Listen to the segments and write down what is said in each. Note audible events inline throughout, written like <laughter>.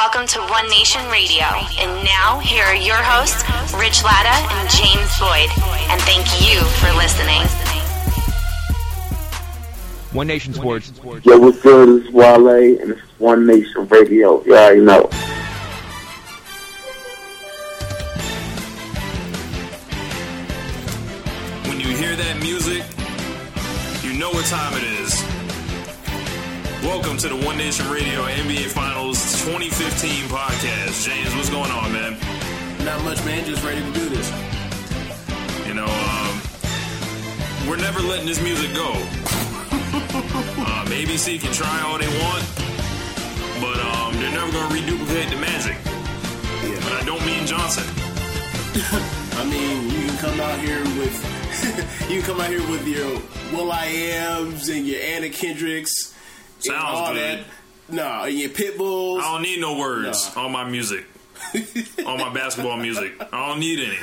Welcome to One Nation Radio. And now, here are your hosts, Rich Latta and James Boyd. And thank you for listening. One Nation Sports. Yo, what's good? It's Wale, and it's One Nation Radio. You already know. When you hear that music, you know what time it is. Welcome to the One Nation Radio NBA Finals 2015 podcast. James, what's going on, man? Not much, man. Just ready to do this. You know, um, we're never letting this music go. <laughs> um, ABC can try all they want, but um, they're never going to reduplicate the magic. Yeah, But I don't mean Johnson. <laughs> I mean, you can come out here with <laughs> you can come out here with your Will I Am's and your Anna Kendricks Sounds all good. that. No, and your pit bulls. I don't need no words No. on my music, <laughs> on my basketball music. I don't need any.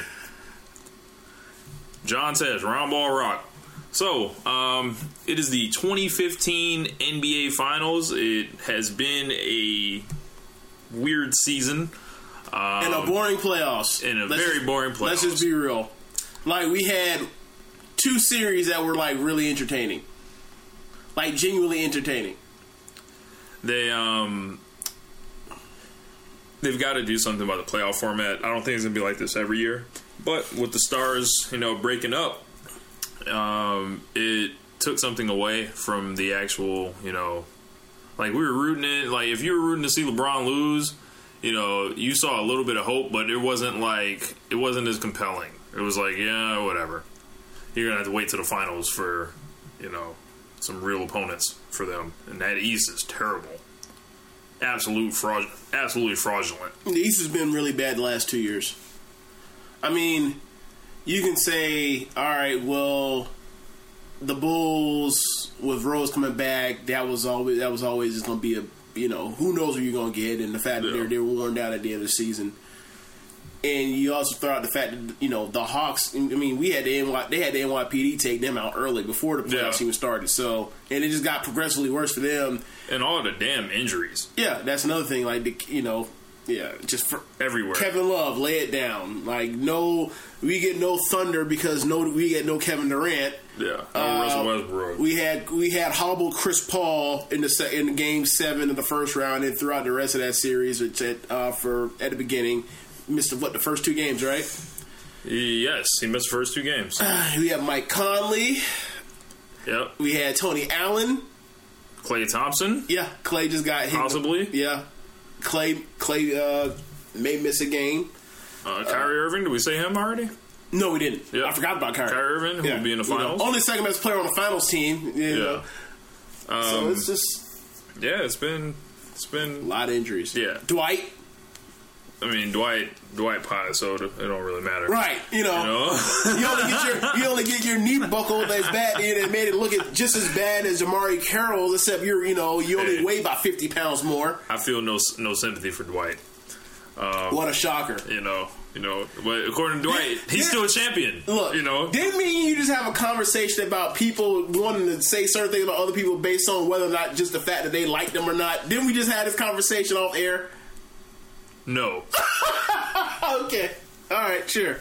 John Tesh's, round ball rock. So, um, it is the 2015 NBA Finals. It has been a weird season. Um, and a boring playoffs. In a Let's very just- boring playoffs. Let's just be real. Like we had two series that were like really entertaining, like genuinely entertaining. They um they've got to do something about the playoff format. I don't think it's gonna be like this every year, but with the stars, you know, breaking up, um, it took something away from the actual, you know, like we were rooting it. Like if you were rooting to see LeBron lose, you know, you saw a little bit of hope, but it wasn't like it wasn't as compelling. It was like, yeah, whatever. You're gonna have to wait to the finals for, you know, some real opponents for them, and that East is terrible. Absolute fraud, absolutely fraudulent. The East has been really bad the last two years. I mean, you can say, all right, well, the Bulls with Rose coming back, that was always that was always just going to be a you know who knows what you're going to get, and the fact that they're they were worn down at the end of the season. And you also throw out the fact that you know the Hawks. I mean, we had the NY, they had the NYPD take them out early before the playoffs Yeah. even started. So, and it just got progressively worse for them. And all the damn injuries Yeah, that's another thing. Like the, you know, yeah, just for, everywhere. Kevin Love, lay it down. Like no, we get no Thunder because no, we get no Kevin Durant. yeah, no Uh, Russell Westbrook. We had we had hobbled Chris Paul in the se- in game seven of the first round and throughout the rest of that series. Which at uh, for at the beginning, missed what the first two games, right? yes, he missed the first two games. <sighs> We have Mike Conley. yep, We had Tony Allen. Klay Thompson. Yeah, Klay just got hit. Possibly. Yeah, Klay Klay uh, may miss a game. Uh, Kyrie Irving. Did we say him already? No, we didn't. Yeah. I forgot about Kyrie. Kyrie Irving, who will be in the You know, finals. only second best player on the finals team. You know. Yeah. so Um, it's just yeah, it's been it's been. a lot of injuries. Yeah. Dwight. I mean, Dwight Dwight Pye, so it don't really matter. Right. You know. You know? You only get your you only get your knee buckled as bad, and it made it look just as bad as DeMarre Carroll, except you're you know you only Hey. weigh about fifty pounds more. I feel no no sympathy for Dwight. Um, what a shocker! You know, you know, but according to Dwight, he's Yeah. still a champion. Look, you know, didn't mean you just have a conversation about people wanting to say certain things about other people based on whether or not just the fact that they like them or not. Didn't we just have this conversation off air? No. <laughs> Okay, all right, sure.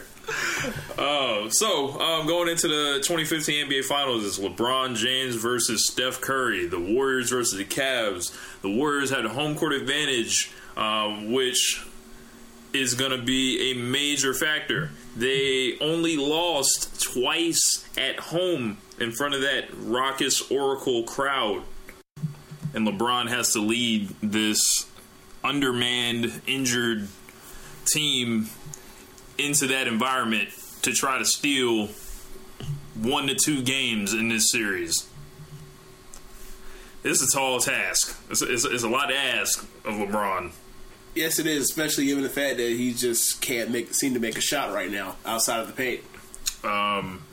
Uh, so um, going into the 2015 NBA Finals, it's LeBron James versus Steph Curry. The Warriors versus the Cavs. The Warriors had a home court advantage, um, which is going to be a major factor. They only lost twice at home in front of that raucous Oracle crowd. And LeBron has to lead this undermanned, injured team into that environment to try to steal one to two games in this series. This is a tall task. It's, it's, it's a lot to ask of LeBron. Yes, it is, especially given the fact that he just can't make seem to make a shot right now outside of the paint. um,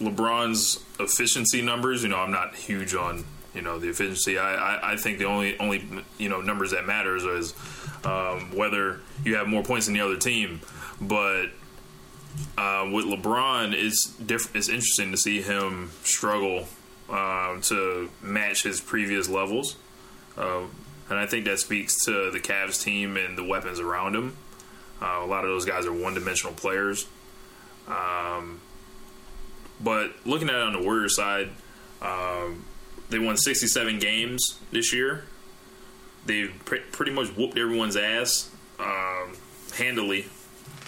LeBron's efficiency numbers. You know, I'm not huge on you know the efficiency. I, I, I think the only only you know numbers that matters is um, whether you have more points than the other team. But uh, with LeBron, it's diff- It's interesting to see him struggle um, to match his previous levels. Uh, and I think that speaks to the Cavs team and the weapons around him. Uh, a lot of those guys are one-dimensional players. Um, but looking at it on the Warriors side, um, they won 67 games this year. They pre- pretty much whooped everyone's ass um, handily,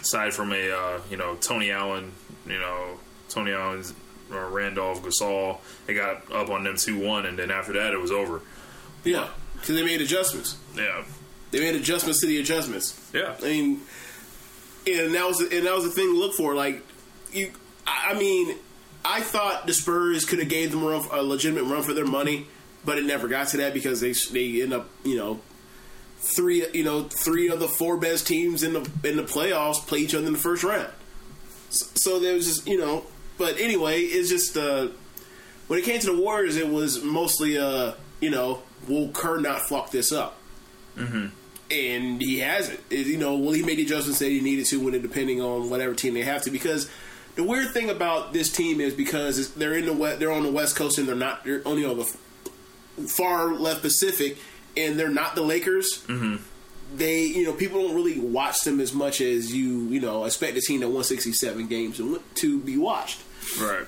aside from a uh, you know Tony Allen, you know Tony Allen's uh, Randolph Gasol. They got up on them two one, and then after that it was over. Yeah, because they made adjustments. Yeah, They made adjustments to the adjustments. yeah, I mean, and that was and that was the thing to look for. Like you, I I mean, I thought the Spurs could have gave them a, run, a legitimate run for their money, but it never got to that because they they end up you know three you know three of the four best teams in the in the playoffs play each other in the first round. So, so there was just you know, but anyway, it's just uh, when it came to the Warriors, it was mostly uh you know will Kerr not fuck this up? and he hasn't. It- you know, well, he made the adjustments that he needed to when it depending on whatever team they have to. Because the weird thing about this team is because they're in the west, they're on the West Coast and they're not they're only on the far left Pacific, and they're not the Lakers. Mm-hmm. They, you know, people don't really watch them as much as you, you know, expect a team that won 67 games to to be watched. right.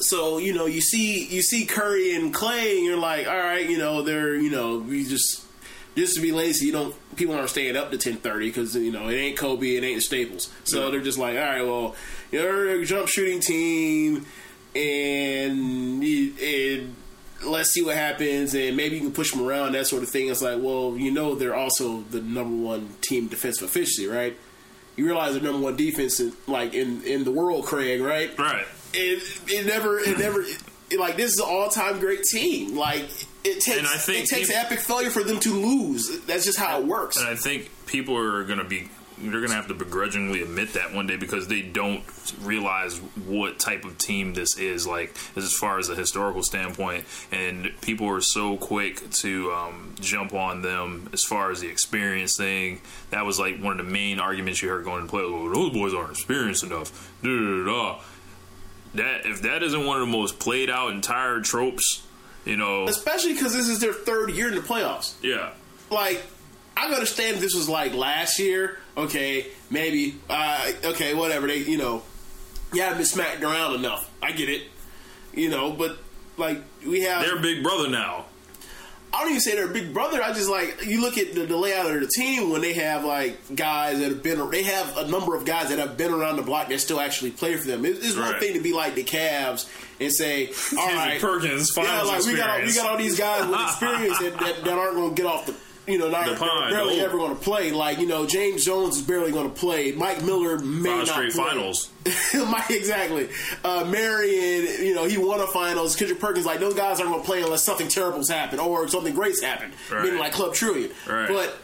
So you know, you see you see Curry and Klay, and you're like, all right, you know, they're you know, we just just to be lazy, you don't people aren't staying up to ten thirty because you know it ain't Kobe, it ain't Staples, so Yeah. they're just like, all right, well, you're a jump shooting team, and, let's see what happens, and maybe you can push them around, that sort of thing. It's like, well, you know, they're also the number one team defensive efficiency, right? You realize the number one defense, in, like in in the world, Craig, right? Right. it it never it never it, like this is an all time great team. Like it takes And I think it takes epic failure for them to lose. That's just how it works. And I think people are going to be they're going to have to begrudgingly admit that one day because they don't realize what type of team this is like as far as a historical standpoint and people are so quick to um, jump on them as far as the experience thing that was like one of the main arguments you heard going to play oh, those boys aren't experienced enough da, da, da, da. that if that isn't one of the most played out and tired tropes you know Especially because this is their third year in the playoffs. yeah Like I understand this was like last year. Okay, maybe. Uh, okay, whatever. They you know you haven't been smacked around enough. I get it. You know, but like we have they're big brother now I don't even say they're big brother. I just like you look at the, the layout of the team when they have like guys that have been. They have a number of guys that have been around the block that still actually play for them. It, it's one thing to be like the Cavs and say, <laughs> "All right, right, Perkins yeah, like we got all, we got all these guys with <laughs> experience that, that, that aren't going to get off the." You know, not, pond, barely oh. ever going to play. Like you know, James Jones is barely going to play. Mike Miller may Five not straight play. finals. <laughs> Mike, exactly. Uh, Marion, you know, he won a finals. Kendrick Perkins, like those guys aren't going to play unless something terrible's happened or something great's happened. Right. Meaning like Club Trillion. Right. But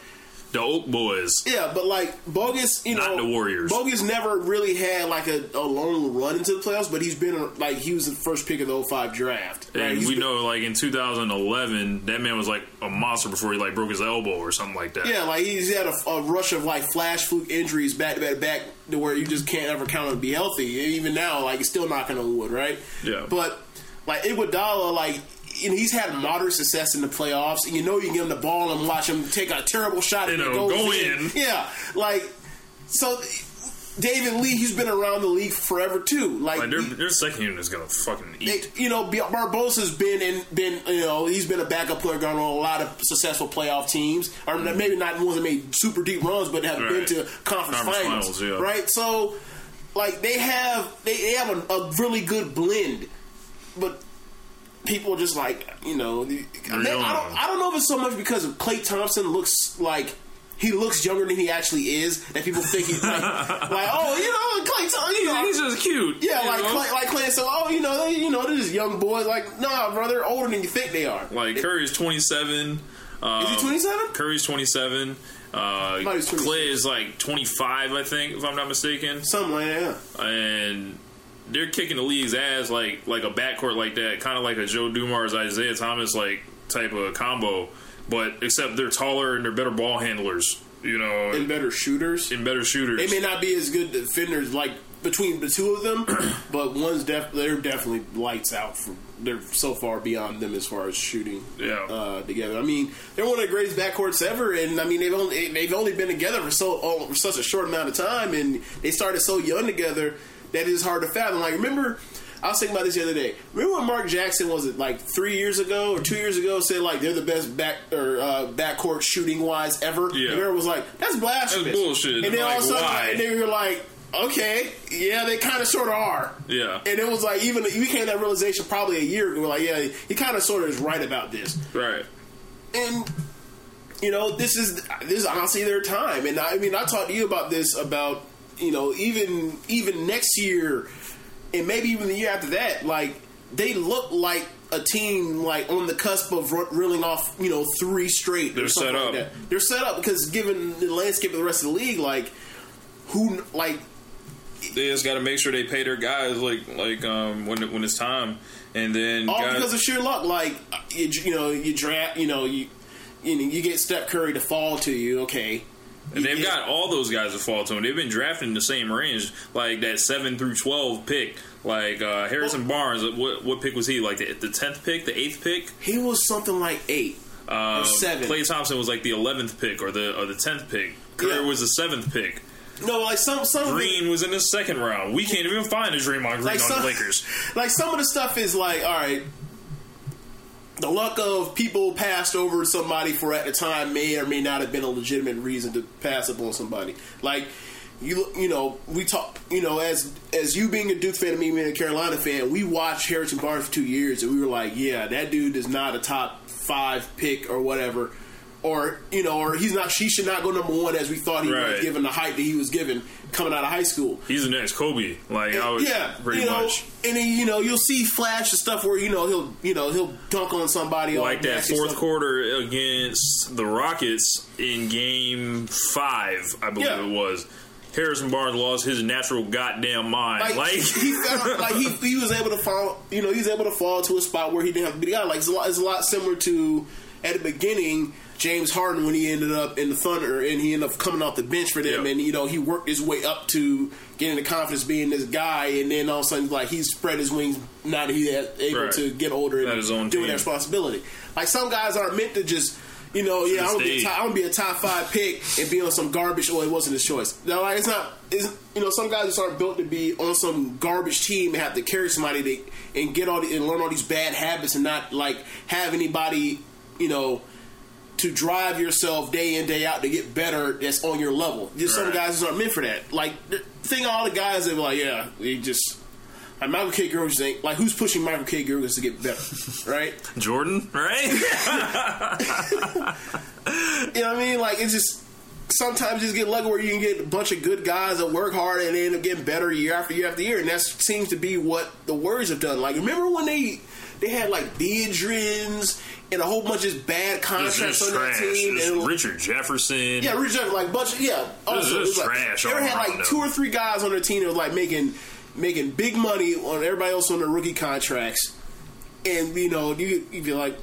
The Oak Boys. yeah, but like Bogut, you Not know, the Warriors. Bogut never really had like a, a long run into the playoffs, but he's been like he was the first pick of the 05 draft. right? And He's we been- know, like in 2011, that man was like a monster before he like broke his elbow or something like that. Yeah, like he's had a, a rush of like flash fluke injuries back to back to back to where you just can't ever count on to be healthy. And even now, like he's still knocking on wood, right? Yeah. But like Iguodala, like you know, he's had moderate success in the playoffs. And you know, you give him the ball and watch him take a terrible shot and You it goes go in. in. <laughs> Yeah, like so. David Lee, he's been around the league forever too. Like, Like their, he- their second unit is gonna fucking they- eat. you know, Barbosa's been in, been you know, he's been a backup player on a lot of successful playoff teams, or mm-hmm. maybe not ones that made super deep runs, but have been to conference, Conference finals, finals, yeah. right? So, like they have they, they have a, a really good blend, but people just like you know, I, mean, I don't I don't know if it's so much because of Klay Thompson looks like. He looks younger than he actually is. That people think he's like, <laughs> like oh, you know, Klay Thompson. You know, He's just cute. yeah, like know? Klay, like Klay said, oh, you know, they, you know, they're just young boys. Like, nah, brother, they're older than you think they are. Like Curry's 27. Um, Is he 27? Curry's 27. Uh, thought he was 26. Klay is like 25, I think, if I'm not mistaken. Something like that. yeah. and they're kicking the league's ass like like a backcourt like that, kind of like a Joe Dumars Isiah Thomas like type of combo, but except they're taller and they're better ball handlers, you know, And better shooters. and better shooters. They may not be as good defenders like between the two of them, <clears throat> but one's def- they're definitely lights out. From they're so far beyond them as far as shooting. Yeah. uh, together. I mean, they're one of the greatest backcourts ever, and I mean they've only they've only been together for so oh, for such a short amount of time, and they started so young together that it's hard to fathom. Like remember. I was thinking about this the other day. Remember when Mark Jackson was it like three years ago or two years ago said like they're the best back or uh, backcourt shooting wise ever. Yeah. And everyone was like, "That's blasphemous." That's bullshit. And then all of a sudden, why? and then you're like, "Okay, yeah, they kind of sort of are." Yeah. And it was like even we came to that realization probably a year ago. Like, yeah, he kind of sort of is right about this. Right. And you know, this is this is honestly their time. And I mean, I talked to you about this about you know even even next year and maybe even the year after that. Like they look like a team like on the cusp of reeling off you know three straight. They're set like up. that. They're set up because given the landscape of the rest of the league, like who like They just got to make sure they pay their guys like like um when when it's time, and then all guys, because of sheer luck. Like you, you know, you draft, you know, you you, know, you get Steph Curry to fall to you. Okay, they've You- got all those guys to fall to them. They've been drafting the same range, like that seven through twelve pick. Like uh, Harrison Barnes, what what pick was he? Like the the tenth pick, the eighth pick. he was something like eight. Uh, seven. Klay Thompson was like the eleventh pick or the or the tenth pick. Curry Yeah. was the seventh pick. No, like some some Green was in the second round. We can't even find a Draymond Green like on some, the Lakers. <laughs> Like some of the stuff is like, all right, the luck of people passed over somebody for at the time may or may not have been a legitimate reason to pass up on somebody. Like you, you know, we talk, you know, as as you being a Duke fan and me being a Carolina fan, we watched Harrison Barnes for two years, and we were like, yeah, that dude is not a top five pick or whatever. Or you know, or he's not. She should not go number one as we thought he Right. was, given the hype that he was given coming out of high school. He's the next Kobe. Like I would, Yeah, pretty you know, much. and then you know you'll see flash of stuff where you know he'll you know he'll dunk on somebody like that fourth quarter against the Rockets in Game Five, I believe Yeah. it was. Harrison Barnes lost his natural goddamn mind. Like, Like, he <laughs> like he, he was able to fall, you know, he was able to fall to a spot where he didn't have to be the guy. Like it's a lot, it's a lot similar to at the beginning James Harden when he ended up in the Thunder and he ended up coming off the bench for them, Yeah. and you know he worked his way up to getting the confidence being this guy, and then all of a sudden like he spread his wings now that he able Right. to get older and Got his own do team. that responsibility. Like some guys aren't meant to just. You know, yeah, I'm gonna, be a top, I'm gonna be a top five pick and be on some garbage. Well, it wasn't his choice. No, like it's not. It's, you know, some guys just aren't built to be on some garbage team and have to carry somebody to, and get all the, and learn all these bad habits and not like have anybody, you know, to drive yourself day in day out to get better. That's on your level. Just some guys aren't meant for that. Like the thing, all the guys that were like, yeah, they just. Like Michael K. Gilchrist ain't like who's pushing Michael K. Gilchrist to get better, <laughs> right? Jordan, right? You know what I mean? Like it's just sometimes you just get lucky where you can get a bunch of good guys that work hard and they end up getting better year after year after year, and that seems to be what the Warriors have done. Like remember when they they had like Biedrins and a whole bunch of bad contracts on that team, and Richard Jefferson. yeah, Richard like bunch of, yeah. Also, is it was like, trash they had like two or three guys on their team that was like making making big money on everybody else on their rookie contracts, and you know you you feel like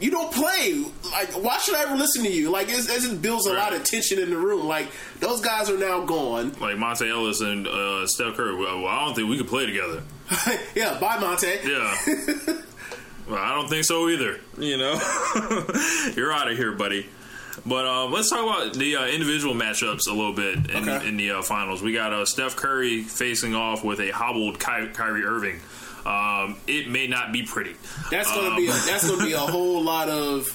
you don't play. Like, why should I ever listen to you? Like, it's, it just builds a lot of tension in the room. Like, those guys are now gone. Like Monta Ellis and uh, Steph Curry. Well, I don't think we could play together. <laughs> yeah, bye, Monta. Yeah. <laughs> well, I don't think so either. You know, <laughs> you're out of here, buddy. But um, let's talk about the uh, individual matchups a little bit in, Okay. in the uh, finals. We got uh, Steph Curry facing off with a hobbled Ky- Kyrie Irving. Um, it may not be pretty. That's gonna Um, be a, that's gonna be a whole lot of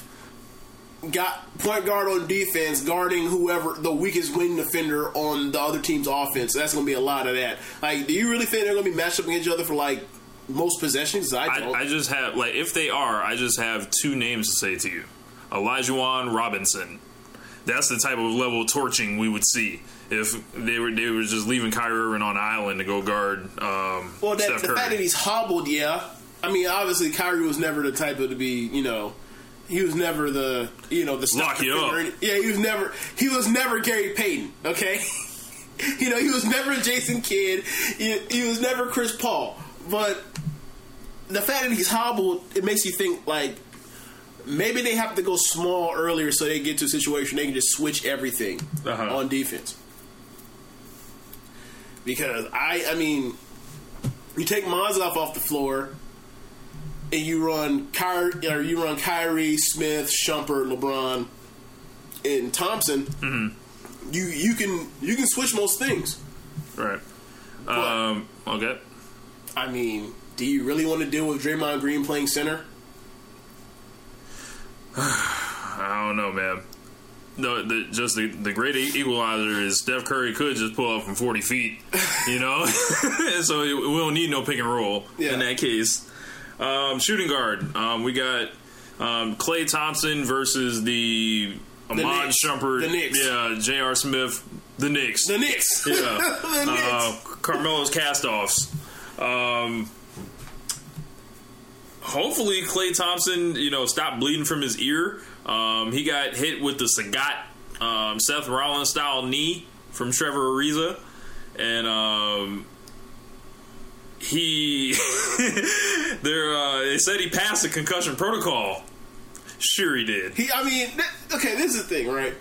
got point guard on defense guarding whoever the weakest wing defender on the other team's offense. That's gonna be a lot of that. Like, do you really think they're gonna be matched up against each other for like most possessions? I I, don't. I just have like if they are, I just have two names to say to you: Elijah Robinson. That's the type of level of torching we would see if they were they were just leaving Kyrie Irving on an island to go guard. Um, well, that, Steph the fact that he's hobbled, yeah. I mean, obviously, Kyrie was never the type of to be, you know. He was never the, you know, the Lock up. Yeah, he was never. He was never Gary Payton. Okay, <laughs> you know, he was never Jason Kidd. He, he was never Chris Paul. But the fact that he's hobbled, it makes you think like maybe they have to go small earlier so they get to a situation they can just switch everything Uh-huh. on defense. because I I mean, you take Mozgov off the floor, and you run Kyrie or you run Kyrie, Smith, Shumpert, LeBron, and Thompson. Mm-hmm. You you can you can switch most things. Right. Um, okay. I mean, do you really want to deal with Draymond Green playing center? <sighs> I don't know, man. No, the, just the, the great equalizer is Steph Curry could just pull up from 40 feet, you know? <laughs> so we don't need no pick and roll Yeah. in that case. Um, shooting guard, um, we got um, Klay Thompson versus the Ahmad. Shumpert. The Knicks. Yeah, J.R. Smith, the Knicks. The Knicks. Yeah. <laughs> the Knicks. uh, Carmelo's castoffs. Um, hopefully, Klay Thompson, you know, stopped bleeding from his ear. Um, he got hit with the Sagat, um, Seth Rollins style knee from Trevor Ariza, and um, he, <laughs> there, uh, they said he passed the concussion protocol. Sure, he did. He, I mean, th- okay, this is the thing, right?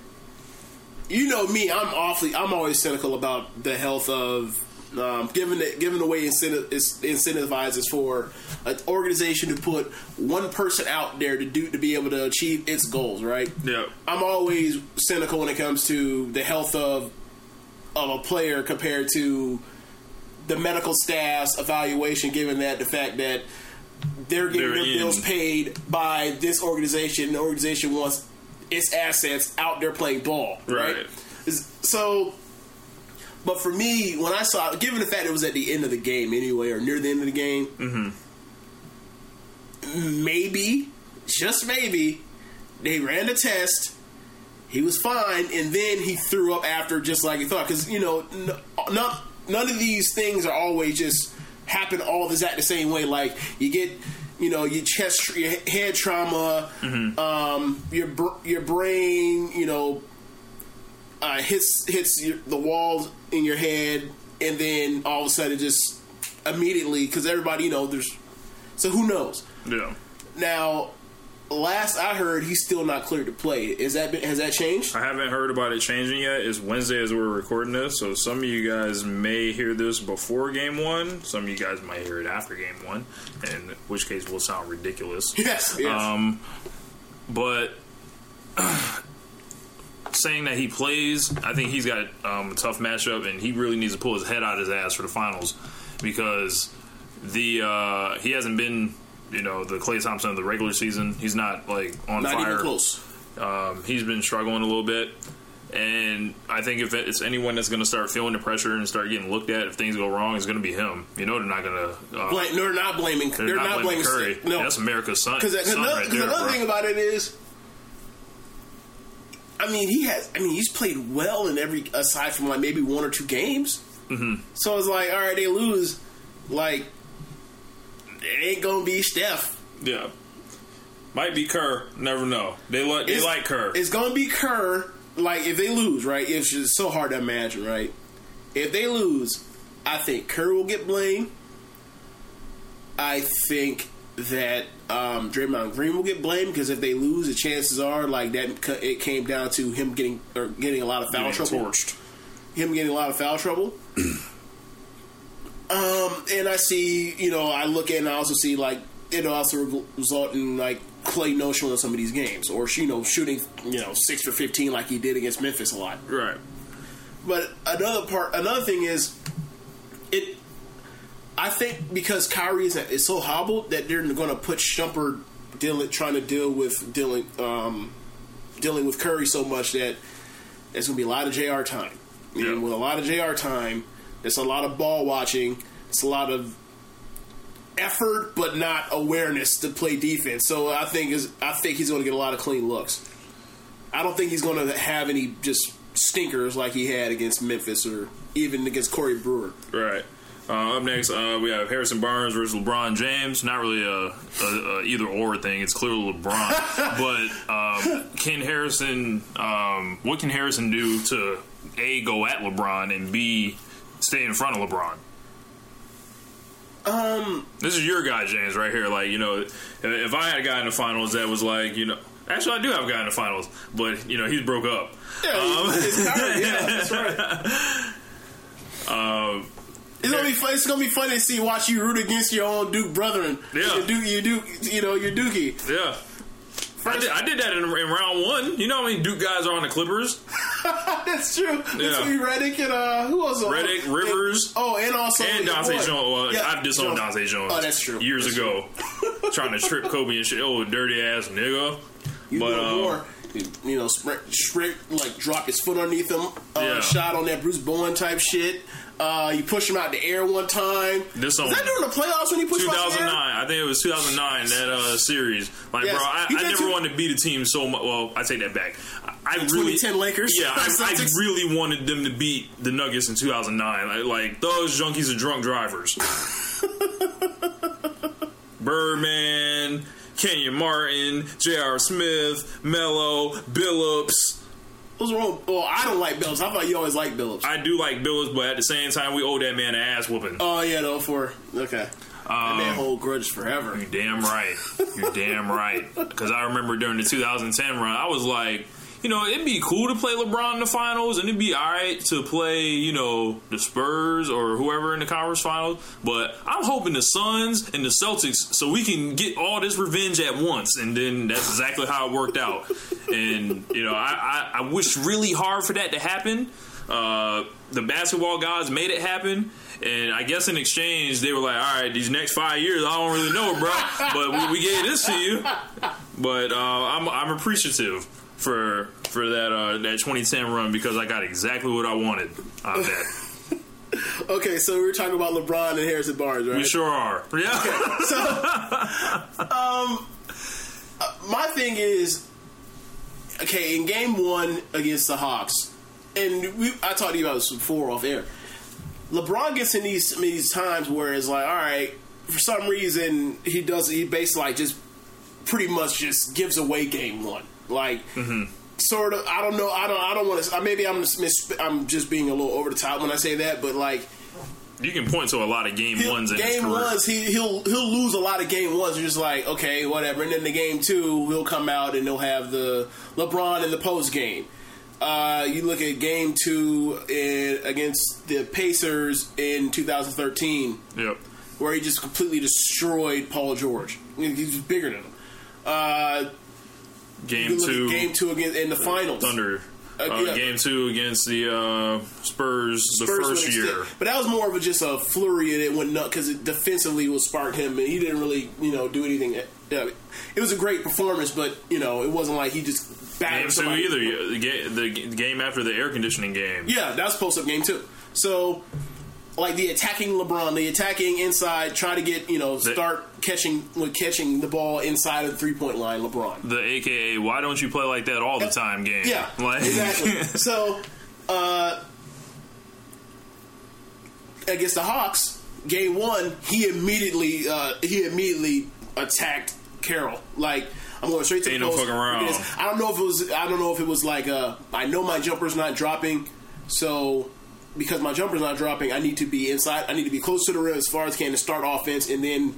You know me, I'm awfully, I'm always cynical about the health of, um, given the, given the way incentive is incentivizes for an organization to put one person out there to do to be able to achieve its goals, right? Yeah. I'm always cynical when it comes to the health of of a player compared to the medical staff's evaluation, given that the fact that they're getting They're their in. bills paid by this organization. The organization wants its assets out there playing ball, right? Right. So, but for me, when I saw, given the fact it was at the end of the game anyway, or near the end of the game, mm-hmm. maybe, just maybe, they ran the test. He was fine, and then he threw up after, just like he thought. Because you know, n- none of these things are always just happen all the exact the same way. Like you get, you know, your chest, your head trauma, um, your br- your brain, you know, uh, hits hits your, the walls in your head, and then all of a sudden, just immediately, because everybody, you know, there's. So who knows? Yeah. Now, last I heard, he's still not cleared to play. Is that been, has that changed? I haven't heard about it changing yet. It's Wednesday as we're recording this, so some of you guys may hear this before game one. Some of you guys might hear it after game one, in which case will sound ridiculous. <laughs> Yes. yes. Um, but <sighs> saying that he plays, I think he's got um, a tough matchup, and he really needs to pull his head out his ass for the finals because the uh, he hasn't been. You know the Klay Thompson of the regular season. He's not like on not fire. even close. Um, he's been struggling a little bit, and I think if it's anyone that's going to start feeling the pressure and start getting looked at if things go wrong, it's going to be him. You know, they're not going to. Uh, they're not blaming. They're, they're, not, blaming Curry. No, that's America's son. because another, right there, another thing about it is, I mean, he has. I mean, he's played well in every aside from like maybe one or two games. Mm-hmm. So it's like, all right, they lose. Like, it ain't gonna be Steph. yeah, might be Kerr. Never know. They like they It's- like Kerr. It's gonna be Kerr. Like if they lose, right? It's just so hard to imagine, right? If they lose, I think Kerr will get blamed. I think that um, Draymond Green will get blamed because if they lose, the chances are like that it came down to him getting or getting a lot of foul Getting trouble. torched. Him getting a lot of foul trouble. And I see, you know, I look at and I also see like it also re- result in like Klay no showing some of these games, or you know, shooting you know six for fifteen like he did against Memphis a lot. Right. But another part, another thing is, it. I think because Kyrie is, is so hobbled that they're going to put Shumpert dealing, trying to deal with dealing, um, dealing with Curry so much that there's going to be a lot of J.R. time. Yeah. And with a lot of J.R. time, there's a lot of ball watching. It's a lot of effort, but not awareness to play defense. So I think is I think he's going to get a lot of clean looks. I don't think he's going to have any just stinkers like he had against Memphis or even against Corey Brewer. Right. Uh, up next, uh, we have Harrison Barnes versus LeBron James. Not really a, a, a either or thing. It's clearly LeBron. <laughs> but um, can Harrison? Um, what can Harrison do to a go at LeBron and b stay in front of LeBron? Um, This is your guy, James, right here. Like you know, if, I had a guy in the finals that was like you know. Actually, I do have a guy in the finals, but you know he's broke up. yeah, Um, it's Kyrie, yeah, <laughs> that's right. It's gonna be fun. It's gonna be funny to see watch you root against your own Duke brethren. Yeah. your Duke, you Duke, you know your Dookie. Yeah. I did, I did that in, in round one. You know how many Duke guys are on the Clippers? <laughs> That's true. Yeah. Between Redick and uh, who else? Redick, And- Rivers, oh, and also and Dahntay. Jones. Well, Yeah, I've disowned Jones. Dahntay Jones. Oh, that's true. Years That's ago, <laughs> trying to trip Kobe and shit. Oh, dirty ass nigga. You but um, more. You, you know, sprint, sprint, like drop his foot underneath him. Uh, Yeah. Shot on that Bruce Bowen type shit. Uh, you push him out the air one time. This Was that during the playoffs when you pushed him out the 2009. I think it was 2009 that uh, series. Like, Yes. bro, I, I never too. wanted to beat a team so much. Well, I take that back. I, I really 2010 Lakers. Yeah, <laughs> I, I really wanted them to beat the Nuggets in 2009. Like, like those junkies are drunk drivers. <laughs> Birdman, Kenyon Martin, J.R. Smith, Melo, Billups. What's wrong? Well, I don't like Billups. I thought you always liked Billups. I do like Billups, but at the same time, we owe that man an ass whooping. oh yeah, no, for okay. Um, and that whole grudge forever. You damn right. You damn right. Because I remember during the 2010 run, I was like, you know, it'd be cool to play LeBron in the finals, and it'd be all right to play, you know, the Spurs or whoever in the conference finals. But I'm hoping the Suns and the Celtics, so we can get all this revenge at once. And then that's exactly how it worked out. And you know, I, I, I wish really hard for that to happen. Uh, the basketball gods made it happen. And I guess in exchange, they were like, all right, these next five years, I don't really know, bro. But we, we gave this to you. But uh, I'm, I'm appreciative for for that uh, that 2010 run because I got exactly what I wanted out of that. <laughs> Okay, so we were talking about LeBron and Harrison Barnes, right? We sure are. Yeah. So, um, my thing is, okay, in game one against the Hawks, and we, I talked to you about this before off air. LeBron gets in these these times where it's like, all right, for some reason he does he basically like just pretty much just gives away game one, like. Sort of, I don't know. I don't. I don't want to. Maybe I'm just mis, I'm just being a little over the top when I say that. But like, You can point to a lot of game ones in game ones, he, he'll he'll lose a lot of game ones. You're just like, okay, whatever. And then the game two, he'll come out and they'll have the LeBron in the post game. Uh, you look at game two in, against the Pacers in 2013, Yep. where he just completely destroyed Paul George. He's bigger than him. Uh, Game two, game two against in the finals. Thunder. Uh, Uh, yeah. Game two against the uh, Spurs, the Spurs first year. But that was more of a, just a flurry and it went nuts because defensively would spark him and he didn't really, you know, do anything. Uh, it was a great performance, but, you know, it wasn't like he just Game battered two either. The, ga- the g- game after the air conditioning game. Yeah, that was post up game two. So, like the attacking LeBron, the attacking inside, try to get, you know, The- start catching with catching the ball inside of the three point line, LeBron. The AKA, why don't you play like that all the time game? Yeah, <laughs> Like, exactly. <laughs> so, uh, against the Hawks, game one, he immediately uh, he immediately attacked Carroll. Like I'm going straight to Ain't the no post. fucking around. I don't know if it was I don't know if it was like uh, I know my jumper's not dropping, so. Because my jumper's not dropping, I need to be inside. I need to be close to the rim as far as I can to start offense, and then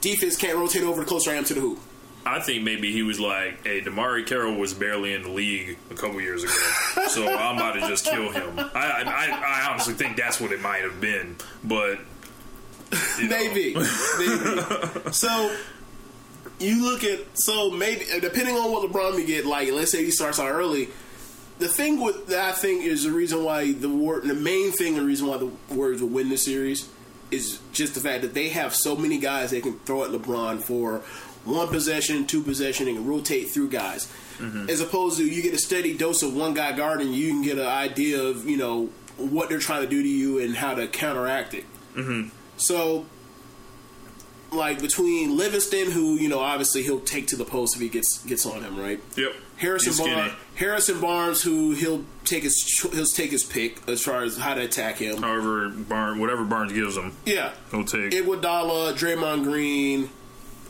defense can't rotate over the closer I am to the hoop. I think maybe he was like, "Hey, DeMarre Carroll was barely in the league a couple years ago, <laughs> so I'm about to just kill him." I, I, I honestly think that's what it might have been, but you know. Maybe, <laughs> maybe. So you look at so maybe depending on what LeBron may get, like let's say he starts out early. The thing with that I think is the reason why the war, the main thing, the reason why the Warriors will win this series is just the fact that they have so many guys they can throw at LeBron for one possession, two possession, and rotate through guys. Mm-hmm. As opposed to you get a steady dose of one guy guarding, you can get an idea of you know what they're trying to do to you and how to counteract it. Mm-hmm. So, like between Livingston, who you know obviously he'll take to the post if he gets gets on him, right? Yep. Harrison Barnes, Harrison Barnes, who he'll take his he'll take his pick as far as how to attack him. However, Barnes, whatever Barnes gives him, Yeah, he'll take. Iguodala, Draymond Green,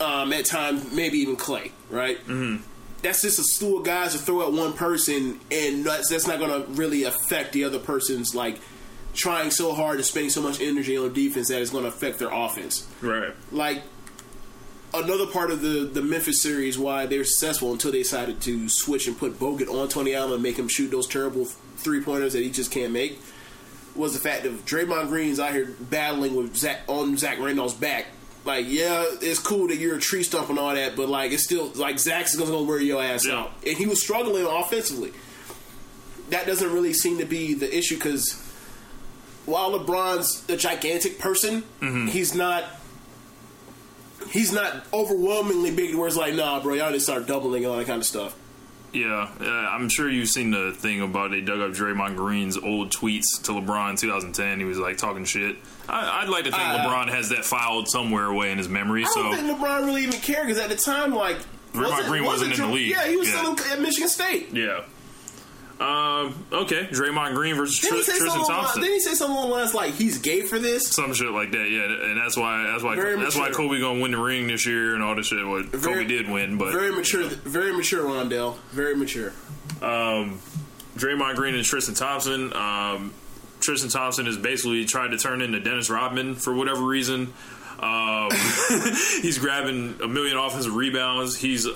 um, at times maybe even Klay, right? Mm-hmm. That's just a slew of guys to throw at one person, and that's, that's not going to really affect the other person's like trying so hard and spending so much energy on defense that it's going to affect their offense. right. like another part of the the Memphis series why they were successful until they decided to switch and put Bogut on Tony Allen and make him shoot those terrible three pointers that he just can't make was the fact that Draymond Green's out here battling with Zach on Zach Randolph's back. Like, yeah, it's cool that you're a tree stump and all that, but like, it's still like Zach's gonna go wear your ass Yeah. out, and he was struggling offensively. That doesn't really seem to be the issue because while LeBron's a gigantic person, he's not. He's not overwhelmingly big where it's like, nah, bro, y'all to start doubling and all that kind of stuff. Yeah, uh, I'm sure you've seen the thing about they dug up Draymond Green's old tweets to LeBron in 2010. He was like talking shit. I, I'd like to think Uh, LeBron has that filed somewhere away in his memory. I So don't think LeBron really even cared because at the time, like, Draymond Green wasn't in the league. Yeah, he was Yeah. still at Michigan State. yeah. Um, okay, Draymond Green versus Tr- Tristan Thompson. didn't he say something along lines like he's gay for this? Some shit like that, yeah, and that's why that's why Very that's why. Kobe gonna win the ring this year and all this shit. What Kobe did win, but Very mature, very mature, Rondell. Very mature. um, Draymond Green and Tristan Thompson. Um, Tristan Thompson has basically tried to turn into Dennis Rodman for whatever reason. Um, <laughs> he's grabbing a million offensive rebounds. He's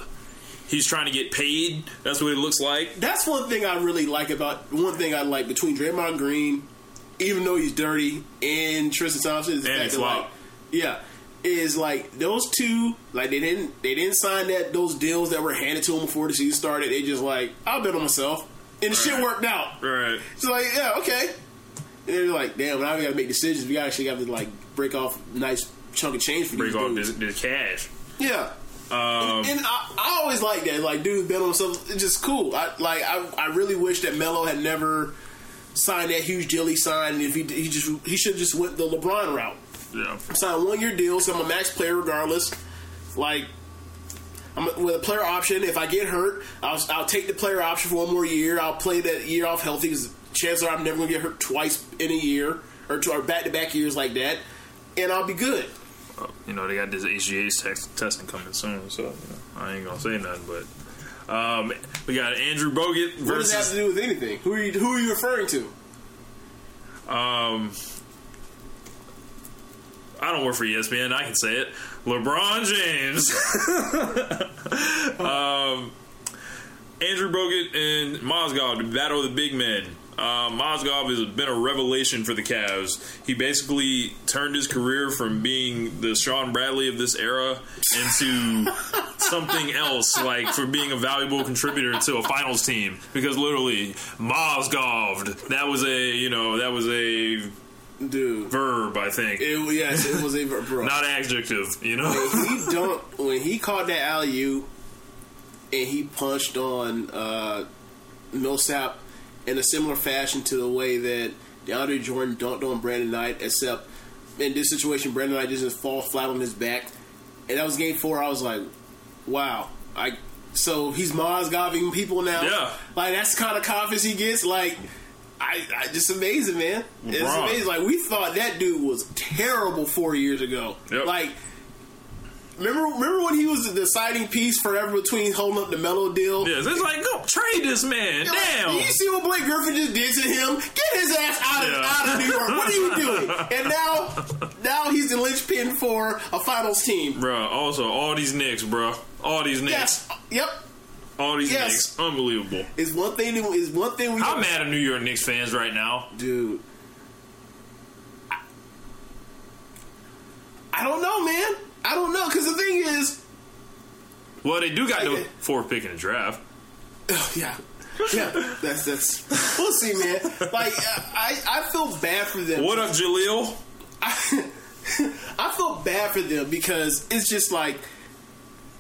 he's trying to get paid. That's what it looks like. That's one thing I really like about one thing I like between Draymond Green, even though he's dirty, and Tristan Thompson is And that, like, yeah, is like those two like they didn't they didn't sign that those deals that were handed to them before the season started. They just like I'll bet on myself, and the shit worked out. Right. It's like yeah okay, and they're like damn now we got to make decisions. We actually got to like break off a nice chunk of change for Break these off the, the cash. Yeah. Um, and I, I always like that. Like, dude, bet on himself. It's just cool. I like. I, I really wish that Melo had never signed that huge deal he signed. If he he just he should just went the LeBron route. yeah. Sign one year deal, so I'm a max player regardless. Like, I'm a, with a player option. If I get hurt, I'll I'll take the player option for one more year. I'll play that year off healthy because chances are I'm never gonna get hurt twice in a year or two or back to back years like that, and I'll be good. You know, they got this HGH test, testing coming soon, so you know, I ain't gonna say nothing. But um, we got Andrew Bogut What does that have to do with anything? Who are you who are you referring to? um. I don't work for ESPN. I can say it. LeBron James, <laughs> <laughs> um, Andrew Bogut, and Mozgov to battle of the big men. Uh, Mozgov has been a revelation for the Cavs. He basically turned his career from being the Shawn Bradley of this era into <laughs> something else, like for being a valuable contributor to a finals team. Because literally, Mozgov, that was a you know that was a Dude. verb, I think, It, yes, it was a bro. <laughs> not adjective. You know, when he <laughs> dunked when he caught that alley oop and he punched on uh, Millsap in a similar fashion to the way that DeAndre Jordan dunked on Brandon Knight, except in this situation, Brandon Knight just fall flat on his back. And that was game four. I was like, wow. I so he's Mozgoving people now. Yeah. like that's the kind of confidence he gets. Like. I, I just amazing, man. It's LeBron. amazing. Like we thought that dude was terrible four years ago. Yep. Like Remember, remember when he was the deciding piece forever between holding up the Melo deal? yeah, it's like go trade this man. Like, Damn. You see what Blake Griffin just did to him? Get his ass out of Yeah. out of New York. What are you doing? <laughs> And now, now he's the linchpin for a finals team. Bruh, also, all these Knicks, bruh. All these Knicks. Yes. Yep. All these Yes. Knicks. Unbelievable. Is one thing. Is one thing we. I'm mad at New York Knicks fans right now. dude. I, I don't know, man. I don't know because the thing is, Well, they do got the Okay. fourth pick in the draft. Oh, yeah, yeah. That's that's. We'll see, man. Like I, I feel bad for them. What up, Jaleel? I, <laughs> I feel bad for them because it's just like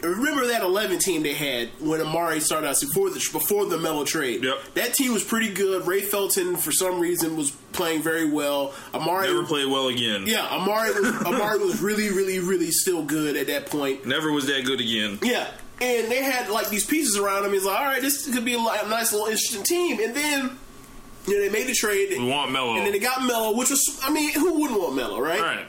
remember that eleven team they had when Amari started out before the before the Melo trade. Yep. That team was pretty good. Ray Felton for some reason was playing very well. Amari Never played well again. Yeah, Amari was <laughs> Amari was really, really, really still good at that point. Never was that good again. Yeah. And they had like these pieces around him. He's like, all right, this could be a, a nice little interesting team. And then, you know, they made the trade. We want Melo. And then they got Melo, which was, I mean, who wouldn't want Melo, right? right.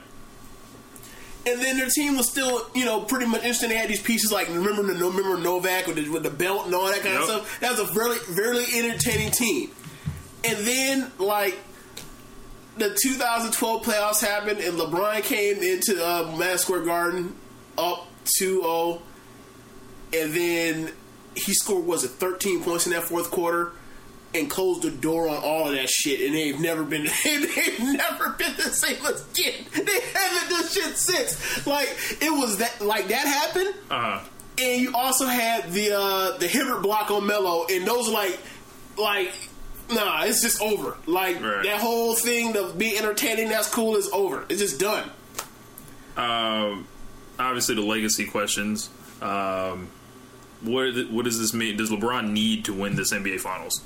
And then their team was still, you know, pretty much interesting. They had these pieces like remember the remember Novak with the, with the belt and all that kind of stuff. That was a very very entertaining team. And then like the 2012 playoffs happened, and LeBron came into uh, Madison Square Garden up 2-0, and then he scored was it 13 points in that fourth quarter. And closed the door on all of that shit, and they've never been <laughs> they've never been the same again. They haven't done shit since. Like it was that like that happened, Uh, and you also had the uh the Hibbert block on Melo, and those like like. Nah, it's just over. Like Right. that whole thing of being entertaining, that's cool, is over. It's just done. um, obviously, the legacy questions. Um, what what does this mean? Does LeBron need to win this NBA Finals,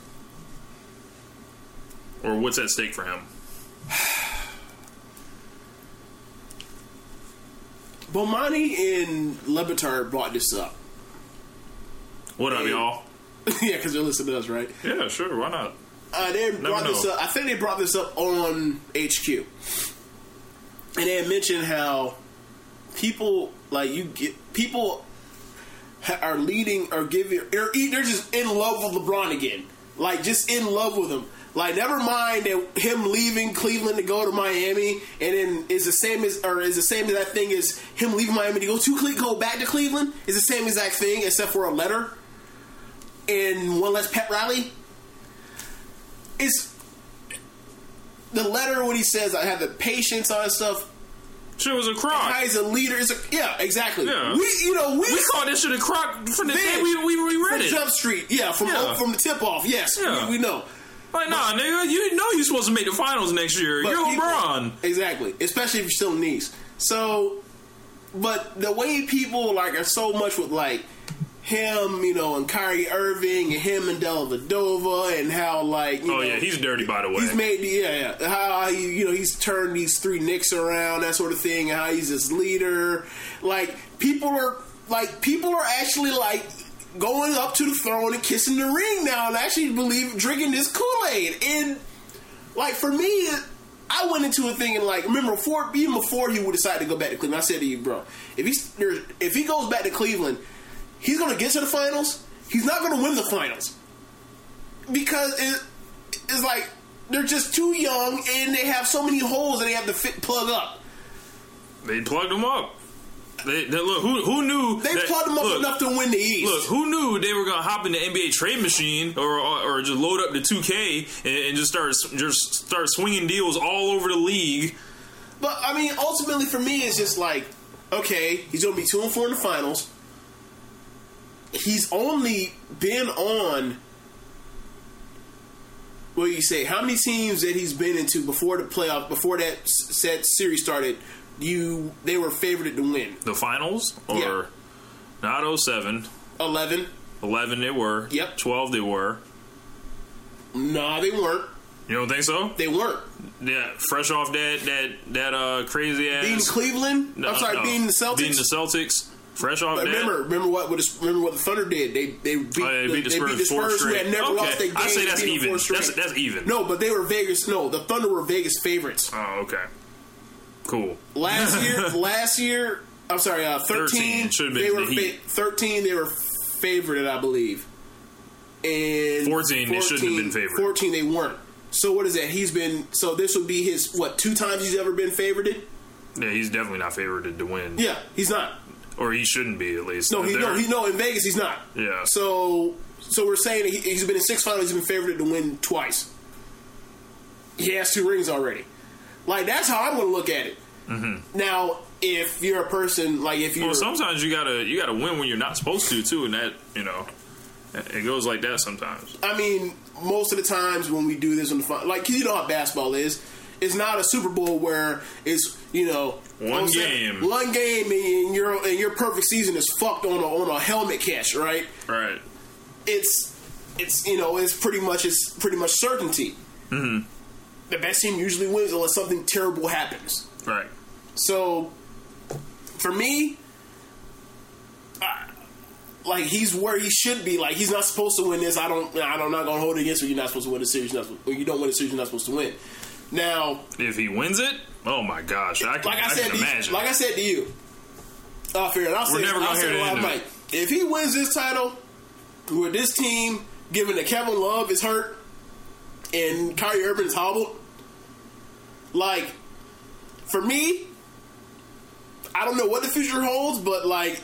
or what's at stake for him? Bomani and Le Batard brought this up. What up, Hey. y'all? <laughs> yeah, because they're listening to us, right? Yeah, sure. Why not? Uh, they brought this up. I think they brought this up on HQ, and they had mentioned how people like you get people are leading or giving or they're just in love with LeBron again, like just in love with him. Like never mind that him leaving Cleveland to go to Miami, and then is the same as or is the same as that thing as him leaving Miami to go to Cle- go back to Cleveland. Is the same exact thing except for a letter and one less pet rally it's the letter when he says I have the patience on stuff. Shit was a crock. he's a leader is a yeah exactly. Yeah. We you know we, We called this shit a crock from the day we, we, we read from it. Jump Street yeah from Yeah. from the tip off yes Yeah. we, we know. Like, nah, nigga, you know you're supposed to make the finals next year. You're people- LeBron. exactly especially if you're still in the So, but the way people like are so much with like him, you know, and Kyrie Irving and him and Dellavedova and how like you Oh know, yeah, he's dirty by the way. He's made the yeah, yeah. How he, you know he's turned these three Knicks around, that sort of thing. And how he's this leader. Like people are like people are actually like going up to the throne and kissing the ring now, and actually believe drinking this Kool Aid. And like for me, I went into a thing and like, remember before even before he would decide to go back to Cleveland, I said to you, bro, if there's, if he goes back to Cleveland, he's gonna get to the finals. He's not gonna win the finals because it, it's like they're just too young and they have so many holes that they have to fit, plug up. They plugged them up. They, they look who who knew They that- plugged them up look, enough to win the East. Look, who knew they were gonna hop in the NBA trade machine or or, or just load up the 2K and, and just start just start swinging deals all over the league? But I mean, ultimately for me, it's just like, okay, he's going to be two and four in the finals. He's only been on. What do you say? How many teams that he's been into before the playoff, before that s- said series started? You they were favored to win. The finals or Yeah. not 07, Eleven. 11 they were. Yep. 12 they were. Nah, they weren't. You don't think so? They weren't. Yeah, fresh off that that that uh crazy ass. Beating Cleveland. No, I'm sorry, no. beating the Celtics. Beating the Celtics. Fresh off But that. remember, remember what, what the, remember what the Thunder did? They they beat, Oh, yeah, they beat the they Spurs, beat the Spurs who had never Okay. lost their game. I'd say that's even. That's- that's even. No, but they were Vegas. No, the Thunder were Vegas favorites Oh, okay. Cool. last <laughs> year. last year, I'm sorry, uh, 13. 13, they were the Heat. 13. They were favored, I believe. And 14, they shouldn't have been favored. 14, they weren't. So what is that? He's been. So this would be his what? Two times he's ever been favored. Yeah, he's definitely not favored to win. Yeah, he's not. Or he shouldn't be, at least. No, he no, he no. In Vegas, he's not. Yeah. So, so we're saying he, he's been in six finals. He's been favored to win twice. He has two rings already. Like that's how I'm going to look at it. Mm-hmm. Now, if you're a person like if you're Well, sometimes you gotta you gotta win when you're not supposed to too, and that you know, it goes like that sometimes. I mean, most of the times when we do this on the fun, like 'cause you know how basketball is, it's not a Super Bowl where it's you know One I'm saying, game. one game, and your and your perfect season is fucked on a on a helmet catch, right? Right. It's it's you know it's pretty much it's pretty much certainty. Mm-hmm. The best team usually wins unless something terrible happens. Right. So, for me, I, like he's where he should be. Like he's not supposed to win this. I don't. I don't I'm not going to hold it against you. You're not supposed to win the series. You're not you don't win the series. You're not supposed to win. Now, If he wins it, oh my gosh, I can, like I, I said, you, like I said to you, uh, fair. I'll say, never I'll gonna say hear it the live mic. If he wins this title with this team, given that Kevin Love is hurt and Kyrie Irving is hobbled, like for me, I don't know what the future holds, but like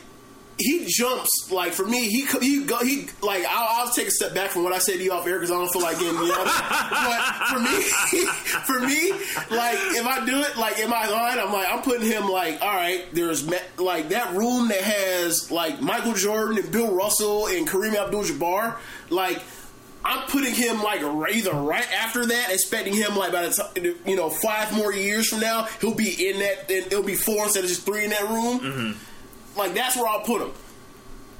he jumps like for me. He he go he like I'll, I'll take a step back from what I said to you off air because I don't feel like getting you know. but for me, <laughs> for me, like if I do it like in my line, I'm like I'm putting him like all right. There's like that room that has like Michael Jordan and Bill Russell and Kareem Abdul-Jabbar. Like I'm putting him like either right after that, expecting him like by the time you know five more years from now, he'll be in that. Then It'll be four instead of just three in that room. Like that's where I'll put him.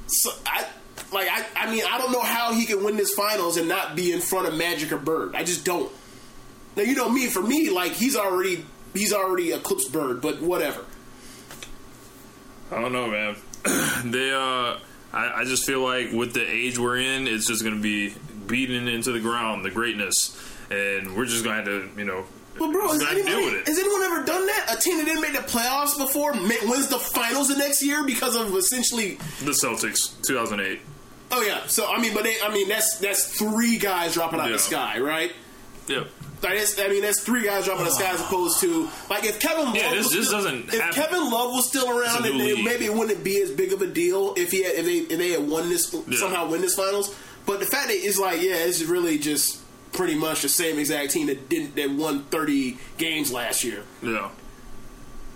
So I like I, I mean I don't know how he can win this finals and not be in front of Magic or Bird. I just don't. Now you know me for me like he's already he's already eclipsed Bird, but whatever. I don't know, man. <clears throat> they, uh, I, I just feel like with the age we're in, it's just going to be beaten into the ground, the greatness, and we're just going to have to, you know, But bro, just has gonna have to deal anyone, has anyone ever done that? A team that didn't make the playoffs before wins the finals the next year because of essentially the Celtics, 2008. Oh yeah. So I mean, but they, I mean that's that's three guys dropping out Yeah. the sky, right? Yep. Like I mean, that's three guys dropping out the sky as <sighs> opposed to like if Kevin Love Yeah, this- was this still, doesn't if happen. Kevin Love was still around, It's a then new it- maybe it wouldn't be as big of a deal if he had, if they if they had won this Yeah. somehow win this finals. But the fact that it's like yeah, it's really just pretty much the same exact team that didn't that won thirty games last year. Yeah.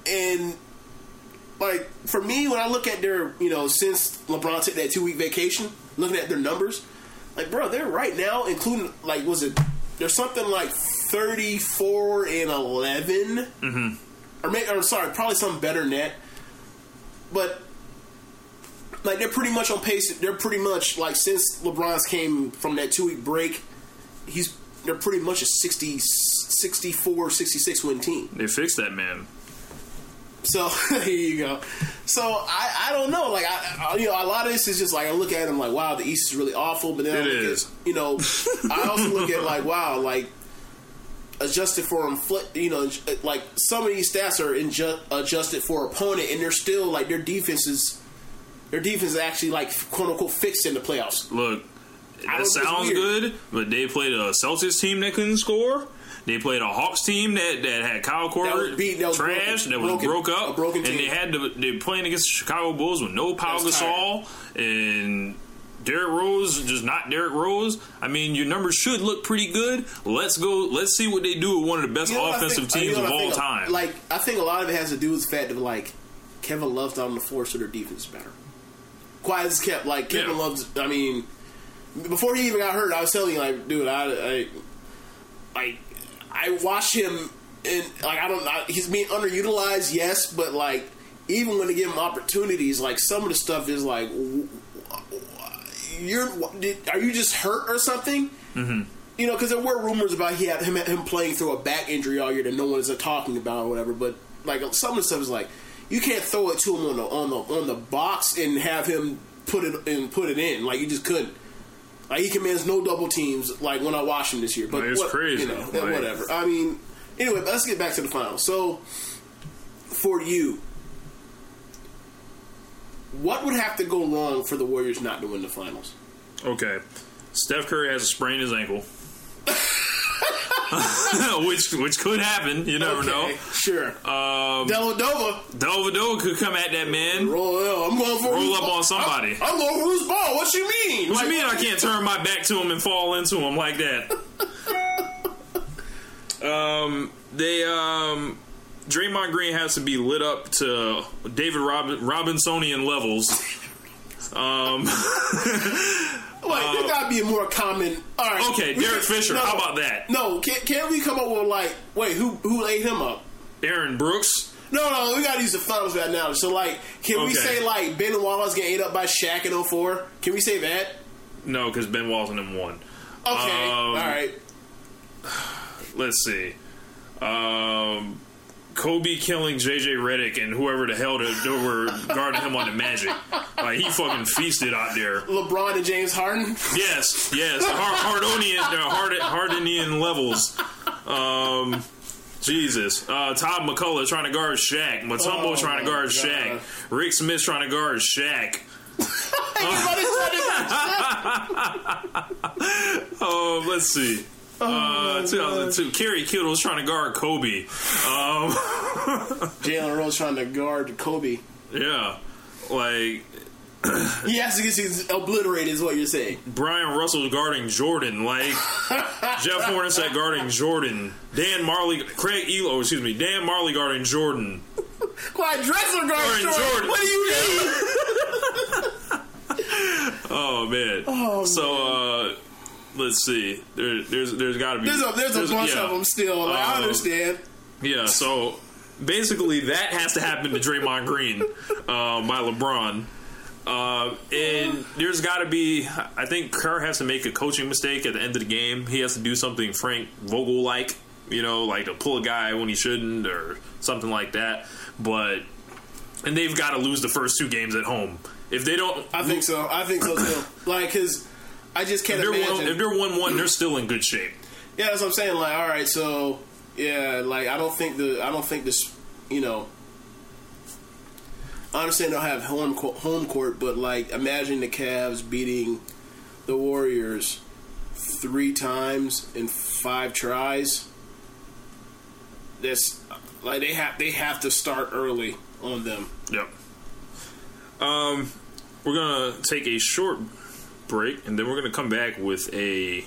And like for me, when I look at their, you know, since LeBron took that two week vacation, looking at their numbers, like bro, they're right now, including like was it? There's something like thirty four and 11 mm-hmm. or maybe, I'm sorry, probably something better than that. But like they're pretty much on pace. They're pretty much like since LeBron's came from that two week break, he's they're pretty much a 60, 64, 66 win team. They fixed that man. So <laughs> here you go. So I, I don't know. Like I, I you know a lot of this is just like I look at them like wow the East is really awful. But then I It look is. at you know <laughs> I also look at like wow like adjusted for inflict you know like some of these stats are inju- adjusted for opponent and they're still like their defense is their defense is actually like quote unquote fixed in the playoffs. Look, that sounds good, but they played a Celtics team that couldn't score. They played a Hawks team that, that had Kyle Korver beat- that trash, broken- that was broken- broke up, broken and they had to they playing against the Chicago Bulls with no Pau That's Gasol and Derrick Rose, just not Derrick Rose. I mean, your numbers should look pretty good. Let's go. Let's see what they do with one of the best You know offensive think- you teams know of all think? time. Like I think a lot of it has to do with the fact that like Kevin Love's not on the floor, so their defense is better. Quiet as kept. Like Kevin Yeah. Love's. I mean, before he even got hurt, I was telling you, like, dude, I, I, I, I watch him, and like, I don't. I, he's being underutilized, yes, but like, even when they give him opportunities, like some of the stuff is like, you're, are you just hurt or something? Mm-hmm. You know, because there were rumors about he had him, him playing through a back injury all year that no one is talking about or whatever. But like some of the stuff is like you can't throw it to him on the on the on the box and have him put it and put it in. Like you just couldn't. Like he commands no double teams. Like when I watched him this year, but it's what- crazy. You know, Like- whatever. I mean, anyway, let's get back to the finals. So for you, what would have to go wrong for the Warriors not to win the finals? Okay. Steph Curry has a sprain his ankle. <laughs> which which could happen. You never Okay, Sure. know. Um, Deladova. Dellavedova could come at that man. Roll, I'm going for Roll up ball. on somebody. I'm, I'm going for who's ball. What you mean? What Like, you mean I can't turn my back to him and fall into him like that? <laughs> um, they um, Draymond Green has to be lit up to David Robin, Robinsonian levels. <laughs> Um, Like, there gotta be a more common. All right. Uh, Okay, Derek can- Fisher, how about that? No, can't, can't we come up with like, wait, who who ate him up? Aaron Brooks. No, no, we gotta use the finals right now. So like, can we say like Ben Wallace getting ate up by Shaq in 04? Can we say that? No, because Ben Wallace and won. Okay, Um, all right. <sighs> let's see. Um, Kobe killing JJ Redick and whoever the hell that were guarding him on the Magic. Like he fucking feasted out there. LeBron and James Harden. Yes, yes, Hardonian, uh, Hard- Hardonian levels. Um, Jesus, uh, Todd MacCulloch trying to guard Shaq. Mutombo Oh, trying to guard God. Shaq. Rik Smits trying to guard Shaq. <laughs> Everybody's trying to- Oh, <laughs> let's see. Uh, 2002. Kerry Kittles trying to guard Kobe. Um, <laughs> Jalen Rose trying to guard Kobe. Yeah, like He has to get obliterated, is what you're saying. Bryon Russell guarding Jordan, like <laughs> Jeff Hornacek guarding Jordan, Dan Majerle, Craig Ehlo, excuse me, Dan Majerle guarding Jordan. Clyde Drexler guarding Guarding Jordan. Jordan. What do you mean? <laughs> Oh man. so uh, let's see. There, there's there's got to be There's a there's a bunch yeah. of them still. Like, I Um, understand. Yeah, so basically that has to happen to Draymond Green uh, by LeBron. Uh, and there's got to be, I think Kerr has to make a coaching mistake at the end of the game. He has to do something Frank Vogel like, you know, like to pull a guy when he shouldn't or something like that. But, and they've got to lose the first two games at home. If they don't, I think so. I think so too. like, cause I just can't if they're, imagine. one, if they're one one, they're still in good shape. Yeah, that's what I'm saying. Like, all right, so yeah, like I don't think the I don't think this, you know. I understand they'll have home court, home court, but like imagine the Cavs beating the Warriors three times in five tries. That's like they have they have to start early on them. Yep. Um, we're gonna take a short break, and then we're gonna come back with a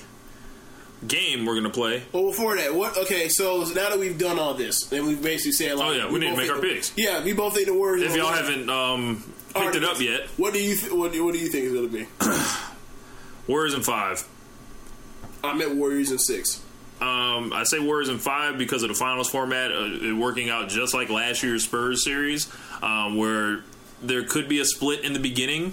game we're gonna play. Well, before that, what? Okay, so now that we've done all this, then we've basically said, like, Oh, yeah, we need to make our the- picks. Yeah, we both think the Warriors. If y'all gonna- haven't um, picked it up yet, What do you th- what, do- what do you think is going to be? <clears throat> Warriors in five. I'm at Warriors in six. Um, I say Warriors in five because of the finals format, uh, it working out just like last year's Spurs series, um, where there could be a split in the beginning,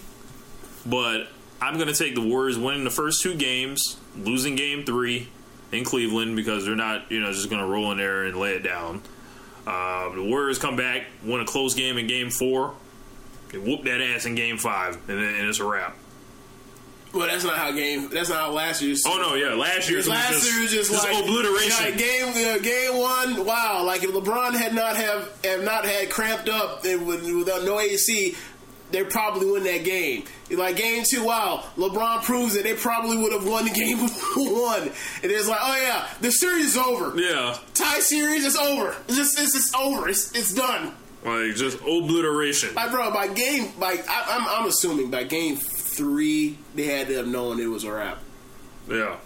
but I'm going to take the Warriors winning the first two games, losing game three in Cleveland because they're not, you know, just going to roll in there and lay it down. Uh, the Warriors come back, win a close game in game four, they whoop that ass in game five, and, then, and it's a wrap. Well, that's not how game. That's not how last year's. Oh no, yeah, last year's was Last just, year was just, just like obliteration. Like game uh, game one. Wow, like if LeBron had not have have not had cramped up and with, without no AC, they probably win that game. Like game two, wow, LeBron proves that they probably would have won the game <laughs> one. And it's like, oh yeah, the series is over. yeah, Tie series is over. It's just it's just over. It's it's done. like just obliteration. Like bro, by game, like I, I'm I'm assuming by game three, they had to have known it was a wrap. Yeah.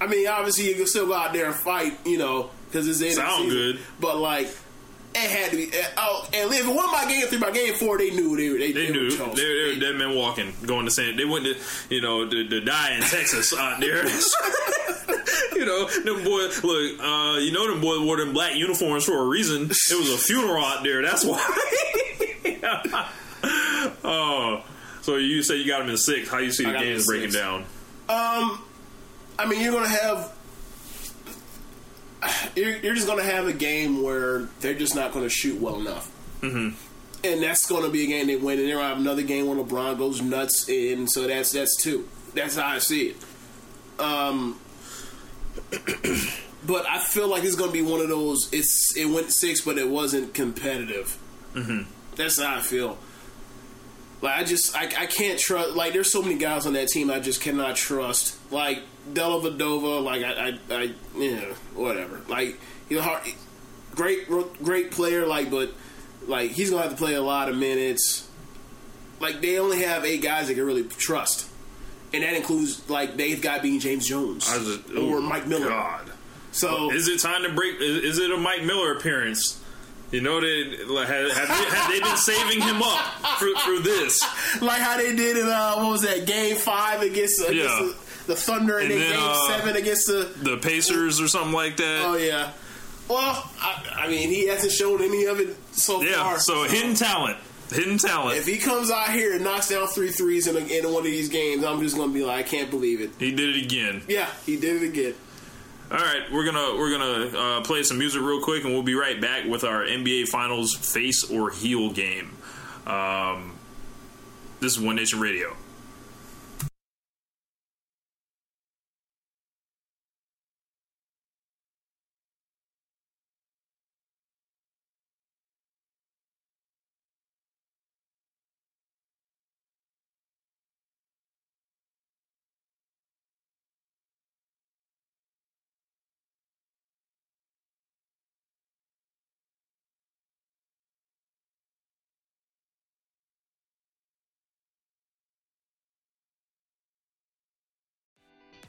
I mean, obviously you can still go out there and fight, you know, because it's the end Sound good. But like, it had to be. uh, Oh, and if it wasn't by game three, by game four, they knew they they, They they knew were they were dead men walking, going to San. They went to you know to, to die in Texas out there. <laughs> <laughs> you know them boys. Look, uh, you know them boys wore them black uniforms for a reason. It was a funeral out there. That's why. <laughs> oh, so you say you got them in six? How you see I the got 'em in games breaking down? I mean, you're gonna have. You're, you're just gonna have a game where they're just not gonna shoot well enough. Mm-hmm. And that's gonna be a game they win, and they're gonna have another game where LeBron goes nuts, and so that's that's two. That's how I see it. Um, <clears throat> but I feel like it's gonna be one of those. It's it went six, but it wasn't competitive. Mm-hmm. That's how I feel. Like I just I, I can't trust. Like there's so many guys on that team I just cannot trust. Like Dellavedova. Like I I, I yeah whatever. Like he's a hard, great great player. Like but like he's gonna have to play a lot of minutes. Like they only have eight guys they can really trust, and that includes like they've got being James Jones just, or oh, Mike Miller. God. So Is it time to break? Is, is it a Mike Miller appearance? You know, they, like, have, have, they, have they been saving him up for, for this? like how they did in uh, what was that game five against, against Yeah. the, the Thunder, and, And then then, game uh, seven against the The Pacers or something like that? Oh yeah. Well, I, I mean, he hasn't shown any of it so yeah, far. so hidden talent. Hidden talent. If he comes out here and knocks down three threes in, a, in one of these games, I'm just going to be like, I can't believe it. he did it again. Yeah, he did it again. All right, we're gonna we're gonna uh, play some music real quick, and we'll be right back with our NBA Finals face or heel game. Um, this is One Nation Radio.